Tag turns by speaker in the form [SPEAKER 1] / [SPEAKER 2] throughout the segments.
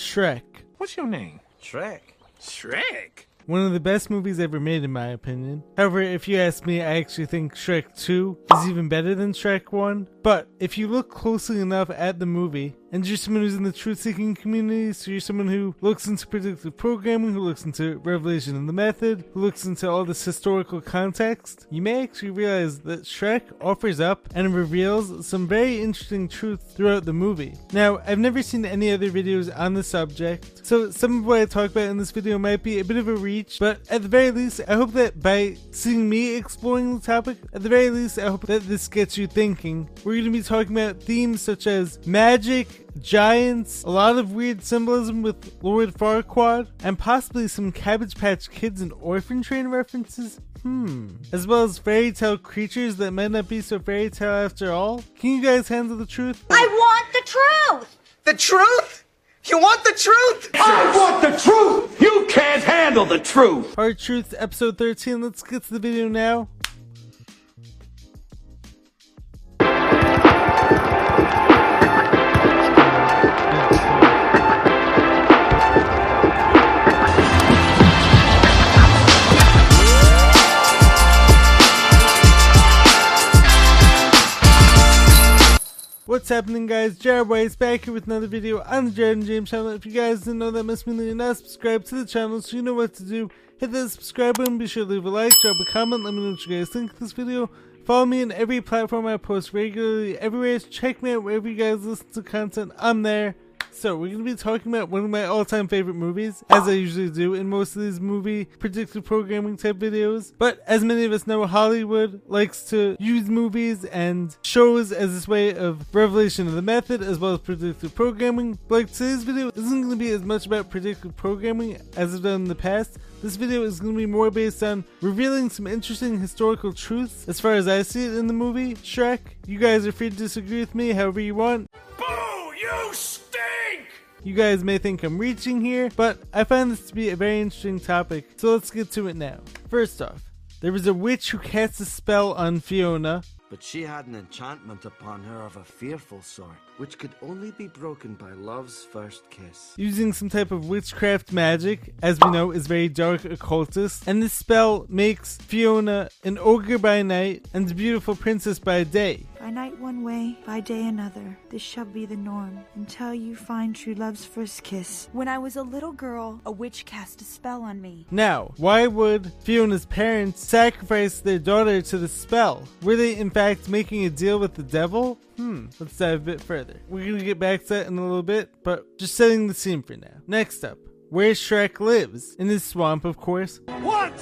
[SPEAKER 1] Shrek.
[SPEAKER 2] What's your name?
[SPEAKER 3] Shrek.
[SPEAKER 2] Shrek.
[SPEAKER 1] One of the best movies ever made, in my opinion. However, if you ask me, I actually think Shrek 2 is even better than Shrek 1. But if you look closely enough at the movie, and you're someone who's in the truth seeking community, so you're someone who looks into predictive programming, who looks into revelation and the method, who looks into all this historical context, you may actually realize that Shrek offers up and reveals some very interesting truth throughout the movie. Now, I've never seen any other videos on the subject, so some of what I talk about in this video might be a bit of a reach, but at the very least, I hope that by seeing me exploring the topic, at the very least, I hope that this gets you thinking. We're going to be talking about themes such as magic, giants, a lot of weird symbolism with Lord Farquaad, and possibly some Cabbage Patch Kids and Orphan Train references. Hmm. As well as fairy tale creatures that might not be so fairy tale after all. Can you guys handle the truth?
[SPEAKER 4] I want the truth!
[SPEAKER 5] The truth? You want the truth?
[SPEAKER 6] I want the truth! You can't handle the truth!
[SPEAKER 1] Our Truth, episode 13. Let's get to the video now. Happening guys, Jared Weiss back here with another video on the Jared and James channel. If you guys didn't know that must mean that you're not subscribed to the channel so you know what to do. Hit that subscribe button, be sure to leave a like, drop a comment, let me know what you guys think of this video. Follow me on every platform I post regularly, everywhere. Check me out wherever you guys listen to content, I'm there. So, we're going to be talking about one of my all time favorite movies, as I usually do in most of these movie predictive programming type videos. But as many of us know, Hollywood likes to use movies and shows as this way of revelation of the method as well as predictive programming. But like today's video isn't going to be as much about predictive programming as I've done in the past. This video is going to be more based on revealing some interesting historical truths as far as I see it in the movie Shrek. You guys are free to disagree with me however you want.
[SPEAKER 6] Boo! You stink!
[SPEAKER 1] You guys may think I'm reaching here, but I find this to be a very interesting topic, so let's get to it now. First off, there was a witch who cast a spell on Fiona.
[SPEAKER 3] But she had an enchantment upon her of a fearful sort, which could only be broken by love's first kiss.
[SPEAKER 1] Using some type of witchcraft magic, as we know is very dark occultist, and this spell makes Fiona an ogre by night and a beautiful princess by day.
[SPEAKER 7] By night one way, by day another. This shall be the norm until you find true love's first kiss.
[SPEAKER 8] When I was a little girl, a witch cast a spell on me.
[SPEAKER 1] Now, why would Fiona's parents sacrifice their daughter to the spell? Were they in fact making a deal with the devil? Hmm, let's dive a bit further. We're gonna get back to that in a little bit, but just setting the scene for now. Next up, where Shrek lives. In this swamp, of course.
[SPEAKER 6] What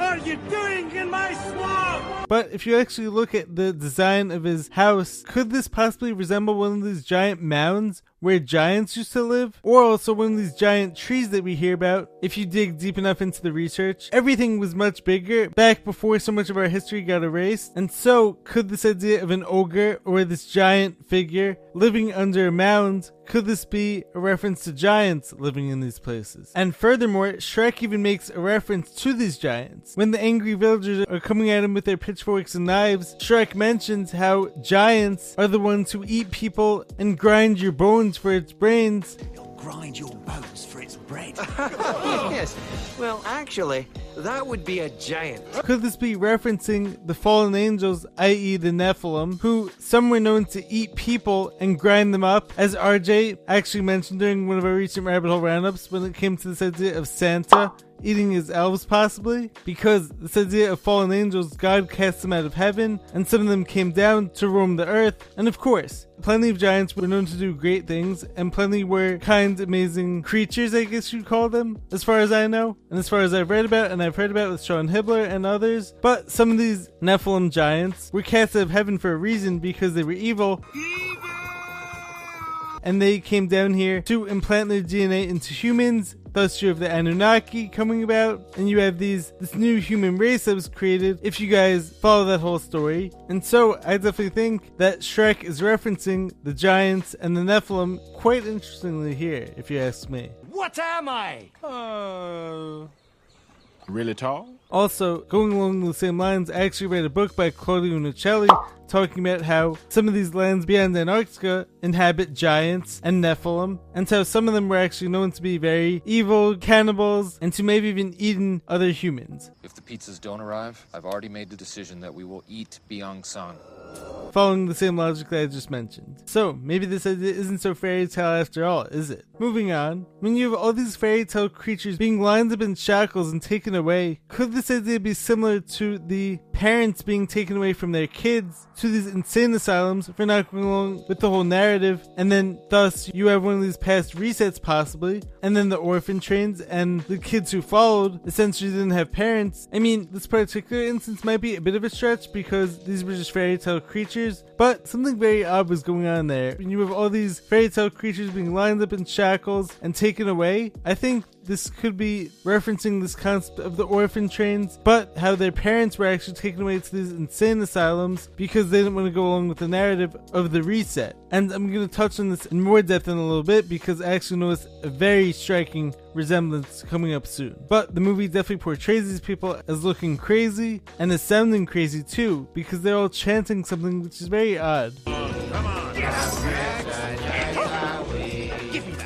[SPEAKER 6] are you doing in my swamp?
[SPEAKER 1] But if you actually look at the design of his house, could this possibly resemble one of these giant mounds where giants used to live? Or also one of these giant trees that we hear about? If you dig deep enough into the research, everything was much bigger back before so much of our history got erased. And so, could this idea of an ogre or this giant figure living under a mound could this be a reference to giants living in these places? And furthermore, Shrek even makes a reference to these giants. When the angry villagers are coming at him with their pitchforks and knives, Shrek mentions how giants are the ones who eat people and grind your bones for its brains.
[SPEAKER 5] You'll grind your bones for its bread.
[SPEAKER 3] yes. Well, actually, that would be a giant.
[SPEAKER 1] Could this be referencing the fallen angels, i.e., the Nephilim, who some were known to eat people and grind them up, as RJ actually mentioned during one of our recent rabbit hole roundups when it came to this idea of Santa eating his elves possibly because this idea of fallen angels god cast them out of heaven and some of them came down to roam the earth and of course plenty of giants were known to do great things and plenty were kind amazing creatures i guess you'd call them as far as i know and as far as i've read about and i've heard about with sean hibbler and others but some of these nephilim giants were cast out of heaven for a reason because they were evil and they came down here to implant their DNA into humans. Thus, you have the Anunnaki coming about, and you have these this new human race that was created. If you guys follow that whole story, and so I definitely think that Shrek is referencing the giants and the Nephilim quite interestingly here, if you ask me.
[SPEAKER 6] What am I?
[SPEAKER 1] Uh,
[SPEAKER 2] Really tall?
[SPEAKER 1] Also, going along the same lines, I actually read a book by Claudio Nocelli talking about how some of these lands beyond Antarctica inhabit giants and Nephilim, and how some of them were actually known to be very evil cannibals and to maybe even eaten other humans.
[SPEAKER 9] If the pizzas don't arrive, I've already made the decision that we will eat Byung Sang.
[SPEAKER 1] Following the same logic that I just mentioned. So, maybe this idea isn't so fairy tale after all, is it? Moving on, when you have all these fairy tale creatures being lined up in shackles and taken away, could this idea be similar to the parents being taken away from their kids to these insane asylums for not going along with the whole narrative, and then thus you have one of these past resets possibly, and then the orphan trains and the kids who followed essentially didn't have parents. I mean, this particular instance might be a bit of a stretch because these were just fairy tale creatures, but something very odd was going on there. When you have all these fairy tale creatures being lined up in shackles and taken away, I think this could be referencing this concept of the orphan trains, but how their parents were actually taken away to these insane asylums because they didn't want to go along with the narrative of the reset. And I'm going to touch on this in more depth in a little bit because I actually noticed a very striking resemblance coming up soon. But the movie definitely portrays these people as looking crazy and as sounding crazy too because they're all chanting something which is very odd.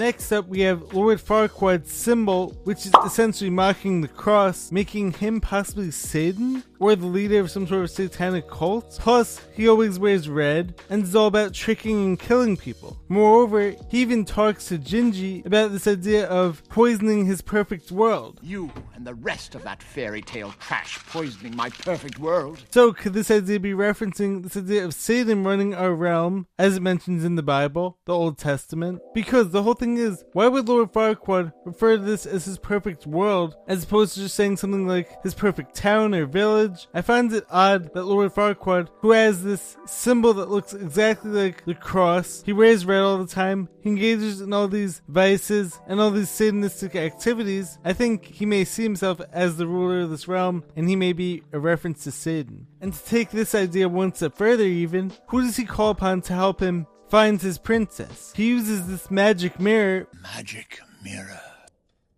[SPEAKER 1] Next up, we have Lord Farquaad's symbol, which is essentially mocking the cross, making him possibly Satan or the leader of some sort of satanic cult. Plus, he always wears red and is all about tricking and killing people. Moreover, he even talks to Gingy about this idea of poisoning his perfect world.
[SPEAKER 5] You and the rest of that fairy tale trash poisoning my perfect world.
[SPEAKER 1] So, could this idea be referencing this idea of Satan running our realm, as it mentions in the Bible, the Old Testament? Because the whole thing is, why would Lord Farquaad refer to this as his perfect world, as opposed to just saying something like his perfect town or village? I find it odd that Lord Farquaad, who has this symbol that looks exactly like the cross, he wears red all the time, he engages in all these vices and all these satanistic activities, I think he may see himself as the ruler of this realm, and he may be a reference to Satan. And to take this idea one step further even, who does he call upon to help him find his princess? He uses this magic mirror
[SPEAKER 5] Magic mirror.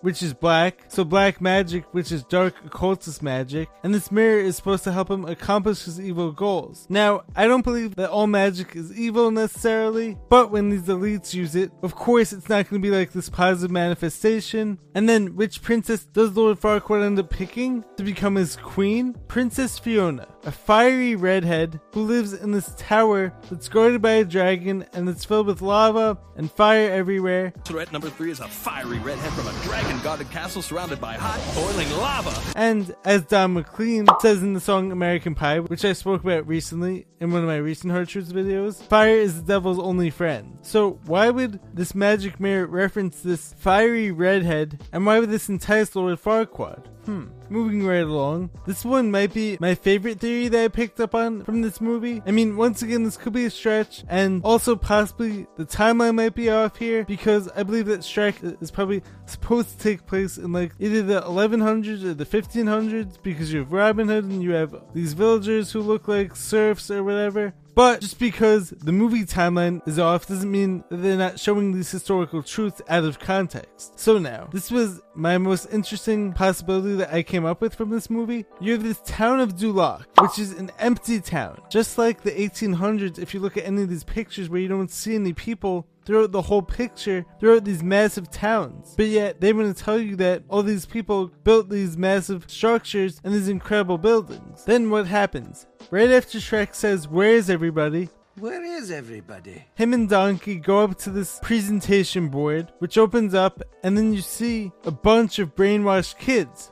[SPEAKER 1] Which is black, so black magic, which is dark occultist magic, and this mirror is supposed to help him accomplish his evil goals. Now, I don't believe that all magic is evil necessarily, but when these elites use it, of course it's not going to be like this positive manifestation. And then, which princess does Lord Farquaad end up picking to become his queen? Princess Fiona, a fiery redhead who lives in this tower that's guarded by a dragon and it's filled with lava and fire everywhere.
[SPEAKER 10] Threat number three is a fiery redhead from a dragon guarded castle surrounded by hot, boiling lava.
[SPEAKER 1] And as Don McLean says in the song American Pie, which I spoke about recently in one of my recent Hard Truths videos, fire is the devil's only friend. So why would this magic mirror reference this fiery redhead, and why would this entice Lord Farquaad? Hmm. Moving right along, this one might be my favorite theory that I picked up on from this movie. I mean, once again, this could be a stretch, and also possibly the timeline might be off here because I believe that Shrek is probably supposed to take place in like either the 1100s or the 1500s because you have Robin Hood and you have these villagers who look like serfs or whatever. But just because the movie timeline is off doesn't mean that they're not showing these historical truths out of context. So now, this was my most interesting possibility that I came up with from this movie. You have this town of Duloc, which is an empty town. Just like the 1800s, if you look at any of these pictures where you don't see any people, throughout the whole picture, throughout these massive towns. But yet, they want to tell you that all these people built these massive structures and these incredible buildings. Then what happens? Right after Shrek says, Where is everybody?
[SPEAKER 3] Where is everybody?
[SPEAKER 1] Him and Donkey go up to this presentation board, which opens up, and then you see a bunch of brainwashed kids.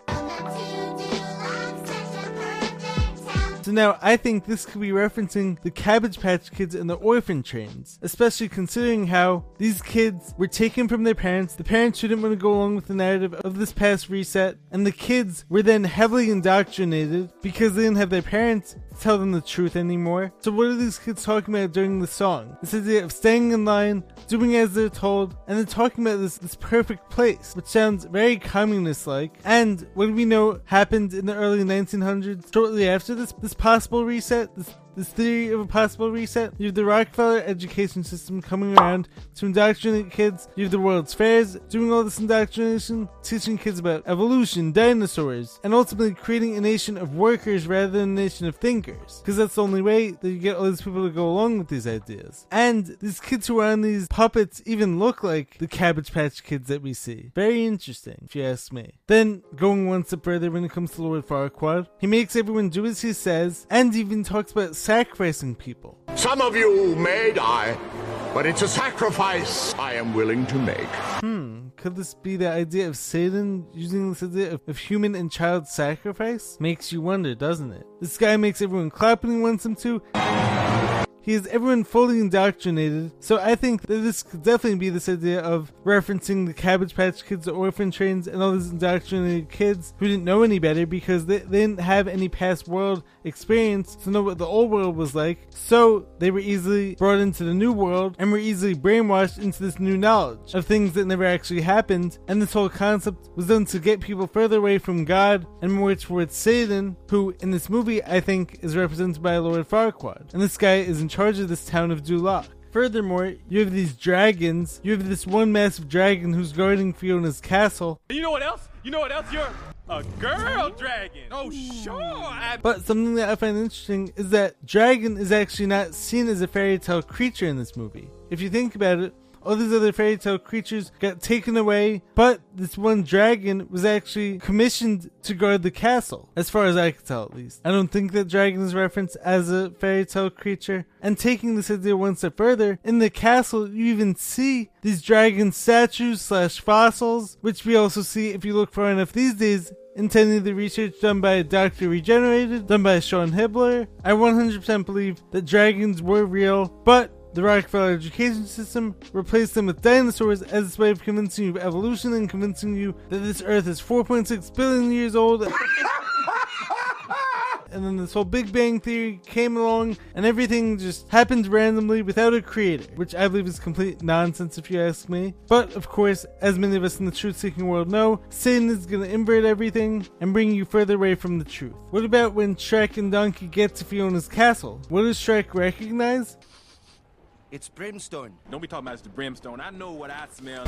[SPEAKER 1] So now I think this could be referencing the Cabbage Patch Kids and the orphan trains, especially considering how these kids were taken from their parents, the parents didn't want to go along with the narrative of this past reset, and the kids were then heavily indoctrinated because they didn't have their parents tell them the truth anymore. So what are these kids talking about during the song? This idea of staying in line, doing as they're told, and then talking about this, this perfect place, which sounds very communist-like. And what we know happened in the early 1900s, shortly after this this possible reset, this theory of a possible reset, you have the Rockefeller education system coming around to indoctrinate kids. You have the World's Fairs doing all this indoctrination, teaching kids about evolution, dinosaurs, and ultimately creating a nation of workers rather than a nation of thinkers. Because that's the only way that you get all these people to go along with these ideas. And these kids who are on these puppets even look like the Cabbage Patch kids that we see. Very interesting, if you ask me. Then, going one step further when it comes to Lord Farquaad, he makes everyone do as he says, and even talks about sacrificing people.
[SPEAKER 11] Some of you may die, but it's a sacrifice I am willing to make.
[SPEAKER 1] Hmm, could this be the idea of Satan using this idea of, of human and child sacrifice? Makes you wonder, doesn't it? This guy makes everyone clap when he wants him to. He has everyone fully indoctrinated, so I think that this could definitely be this idea of referencing the Cabbage Patch Kids, the orphan trains, and all these indoctrinated kids who didn't know any better because they, they didn't have any past world experience to know what the old world was like, so they were easily brought into the new world and were easily brainwashed into this new knowledge of things that never actually happened, and this whole concept was done to get people further away from God and more towards Satan, who in this movie I think is represented by Lord Farquaad. And this guy is in charge of this town of Duloc. Furthermore, you have these dragons. You have this one massive dragon who's guarding Fiona's castle.
[SPEAKER 6] You know what else? You know what else? You're a girl dragon. Oh, sure. I...
[SPEAKER 1] But something that I find interesting is that dragon is actually not seen as a fairy tale creature in this movie. If you think about it, all these other fairy tale creatures got taken away, but this one dragon was actually commissioned to guard the castle, as far as I can tell at least. I don't think that dragon is referenced as a fairy tale creature. And taking this idea one step further, in the castle you even see these dragon statues slash fossils, which we also see if you look far enough these days intending the research done by Dr. Regenerated, done by Sean Hibbler. I 100% believe that dragons were real, but the Rockefeller education system replaced them with dinosaurs as its way of convincing you of evolution and convincing you that this Earth is 4.6 billion years old. and then this whole Big Bang Theory came along, and everything just happened randomly without a creator, which I believe is complete nonsense if you ask me. But of course, as many of us in the truth seeking world know, Satan is going to invert everything and bring you further away from the truth. What about when Shrek and Donkey get to Fiona's castle? What does Shrek recognize?
[SPEAKER 3] It's brimstone.
[SPEAKER 6] Don't be talking about it's the brimstone. I know what I smell.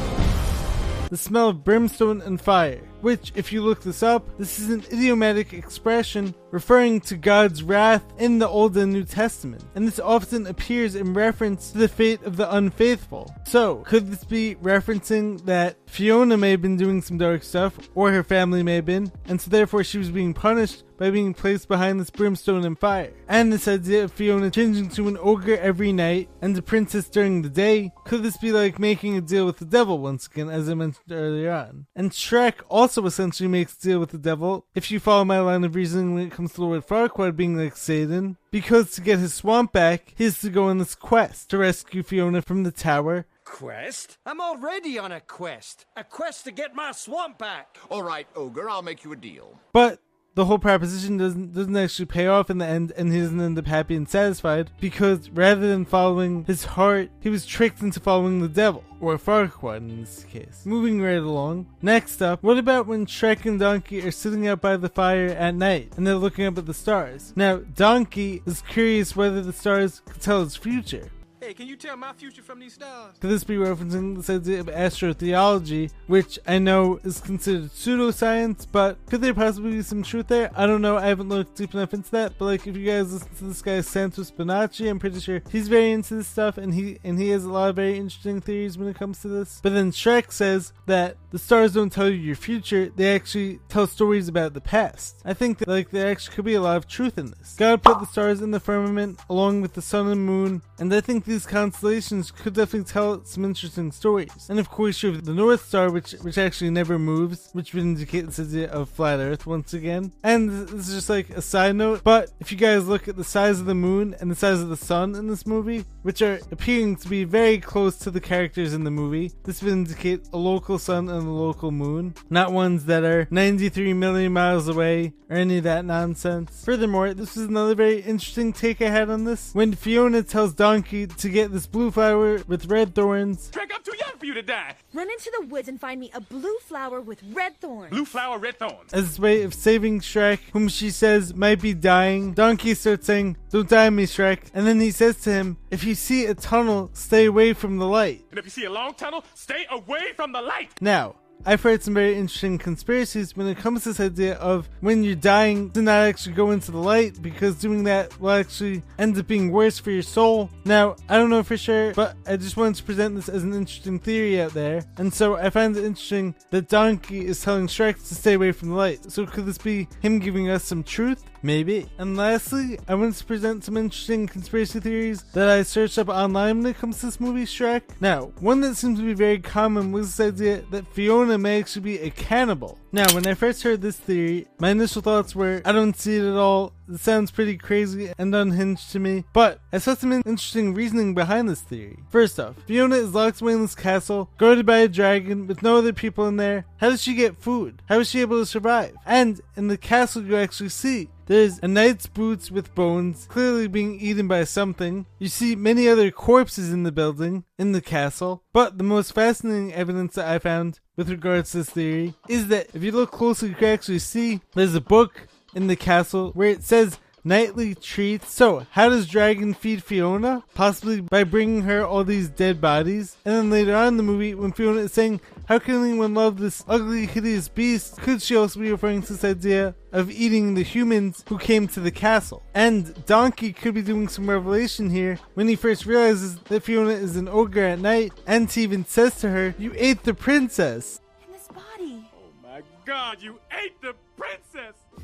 [SPEAKER 1] the smell of brimstone and fire, which, if you look this up, this is an idiomatic expression referring to God's wrath in the Old and New Testament, and this often appears in reference to the fate of the unfaithful. So, could this be referencing that Fiona may have been doing some dark stuff, or her family may have been, and so therefore she was being punished by being placed behind this brimstone and fire. And this idea of Fiona changing to an ogre every night and a princess during the day, could this be like making a deal with the devil once again, as I mentioned earlier on? And Shrek also essentially makes a deal with the devil, if you follow my line of reasoning when it comes to Lord Farquaad being like Satan, because to get his swamp back, he has to go on this quest to rescue Fiona from the tower
[SPEAKER 3] Quest? I'm already on a quest. A quest to get my swamp back.
[SPEAKER 11] All right, Ogre, I'll make you a deal.
[SPEAKER 1] But the whole proposition doesn't doesn't actually pay off in the end, and he doesn't end up happy and satisfied because rather than following his heart, he was tricked into following the devil or Farquaad in this case. Moving right along. Next up, what about when Shrek and Donkey are sitting out by the fire at night and they're looking up at the stars? Now, Donkey is curious whether the stars could tell his future.
[SPEAKER 6] Hey, can you tell my future from these stars?
[SPEAKER 1] Could this be referencing this idea of astrotheology, which I know is considered pseudoscience, but could there possibly be some truth there? I don't know. I haven't looked deep enough into that. But like, if you guys listen to this guy Santos Bonacci, I'm pretty sure he's very into this stuff, and he and he has a lot of very interesting theories when it comes to this. But then Shrek says that the stars don't tell you your future; they actually tell stories about the past. I think that like there actually could be a lot of truth in this. God put the stars in the firmament along with the sun and moon, and I think these constellations could definitely tell some interesting stories. And of course, you have the North Star, which which actually never moves, which would indicate this idea of flat Earth once again. And this is just like a side note, but if you guys look at the size of the moon and the size of the sun in this movie, which are appearing to be very close to the characters in the movie, this would indicate a local sun and a local moon, not ones that are 93 million miles away or any of that nonsense. Furthermore, this is another very interesting take I had on this. When Fiona tells Donkey to get this blue flower with red thorns,
[SPEAKER 6] Shrek, I'm too young for you to die.
[SPEAKER 8] Run into the woods and find me a blue flower with red thorns.
[SPEAKER 6] Blue flower, red thorns.
[SPEAKER 1] As a way of saving Shrek, whom she says might be dying, Donkey starts saying, Don't die on me, Shrek. And then he says to him, If you see a tunnel, stay away from the light.
[SPEAKER 6] And if you see a long tunnel, stay away from the light.
[SPEAKER 1] Now, I've heard some very interesting conspiracies when it comes to this idea of when you're dying to not actually go into the light because doing that will actually end up being worse for your soul. Now, I don't know for sure, but I just wanted to present this as an interesting theory out there. And so I find it interesting that Donkey is telling Shrek to stay away from the light. So could this be him giving us some truth? Maybe. And lastly, I want to present some interesting conspiracy theories that I searched up online when it comes to this movie, Shrek. Now, one that seems to be very common was this idea that Fiona may actually be a cannibal. Now, when I first heard this theory, my initial thoughts were, I don't see it at all. It sounds pretty crazy and unhinged to me. But I saw some interesting reasoning behind this theory. First off, Fiona is locked away in this castle, guarded by a dragon with no other people in there. How does she get food? How is she able to survive? And in the castle, you actually see there's a knight's boots with bones, clearly being eaten by something. You see many other corpses in the building, in the castle. But the most fascinating evidence that I found with regards to this theory is that if you look closely, you can actually see there's a book in the castle where it says nightly treats. So, how does Dragon feed Fiona? Possibly by bringing her all these dead bodies. And then later on in the movie, when Fiona is saying, How can anyone love this ugly, hideous beast? Could she also be referring to this idea of eating the humans who came to the castle? And Donkey could be doing some revelation here when he first realizes that Fiona is an ogre at night, and he even says to her, You ate the princess.
[SPEAKER 8] In this body.
[SPEAKER 6] Oh my god, you ate the princess!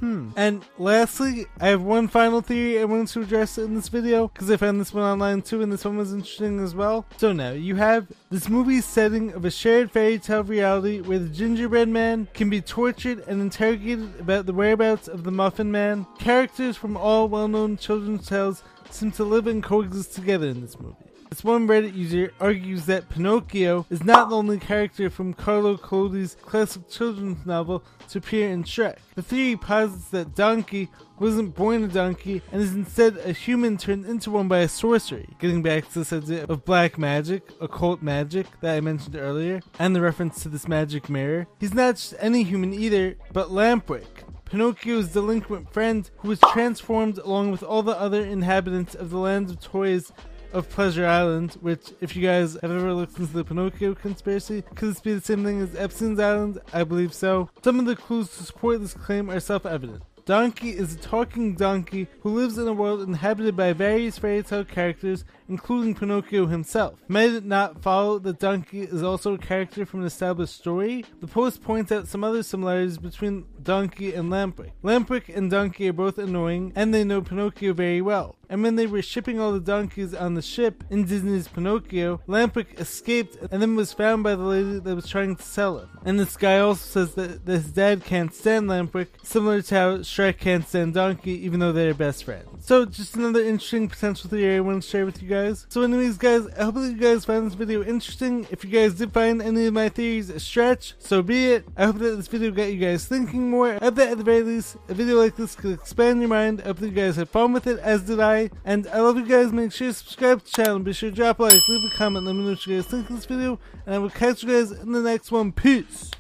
[SPEAKER 1] Hmm. And lastly, I have one final theory I wanted to address in this video because I found this one online too, and this one was interesting as well. So now you have this movie's setting of a shared fairy tale reality where the gingerbread man can be tortured and interrogated about the whereabouts of the muffin man. Characters from all well known children's tales seem to live and coexist together in this movie. This one Reddit user argues that Pinocchio is not the only character from Carlo Collodi's classic children's novel to appear in Shrek. The theory posits that Donkey wasn't born a donkey and is instead a human turned into one by a sorcery, getting back to this idea of black magic, occult magic that I mentioned earlier, and the reference to this magic mirror. He's not just any human either, but Lampwick, Pinocchio's delinquent friend who was transformed along with all the other inhabitants of the land of toys of Pleasure Island, which, if you guys have ever looked into the Pinocchio conspiracy, could this be the same thing as Epstein's Island? I believe so. Some of the clues to support this claim are self evident. Donkey is a talking donkey who lives in a world inhabited by various fairy tale characters, including Pinocchio himself. May it not follow that Donkey is also a character from an established story? The post points out some other similarities between Donkey and Lampwick. Lampwick and Donkey are both annoying, and they know Pinocchio very well. And when they were shipping all the donkeys on the ship in Disney's Pinocchio, Lampwick escaped and then was found by the lady that was trying to sell him. And this guy also says that, his dad can't stand Lampwick, similar to how Shrek can't stand Donkey, even though they're best friends. So just another interesting potential theory I want to share with you guys. So anyways guys, I hope that you guys found this video interesting. If you guys did find any of my theories a stretch, so be it. I hope that this video got you guys thinking more. I hope that at the very least, a video like this could expand your mind. I hope that you guys had fun with it, as did I. And I love you guys. Make sure you subscribe to the channel. Be sure to drop a like, leave a comment, let me know what you guys think of this video. And I will catch you guys in the next one. Peace!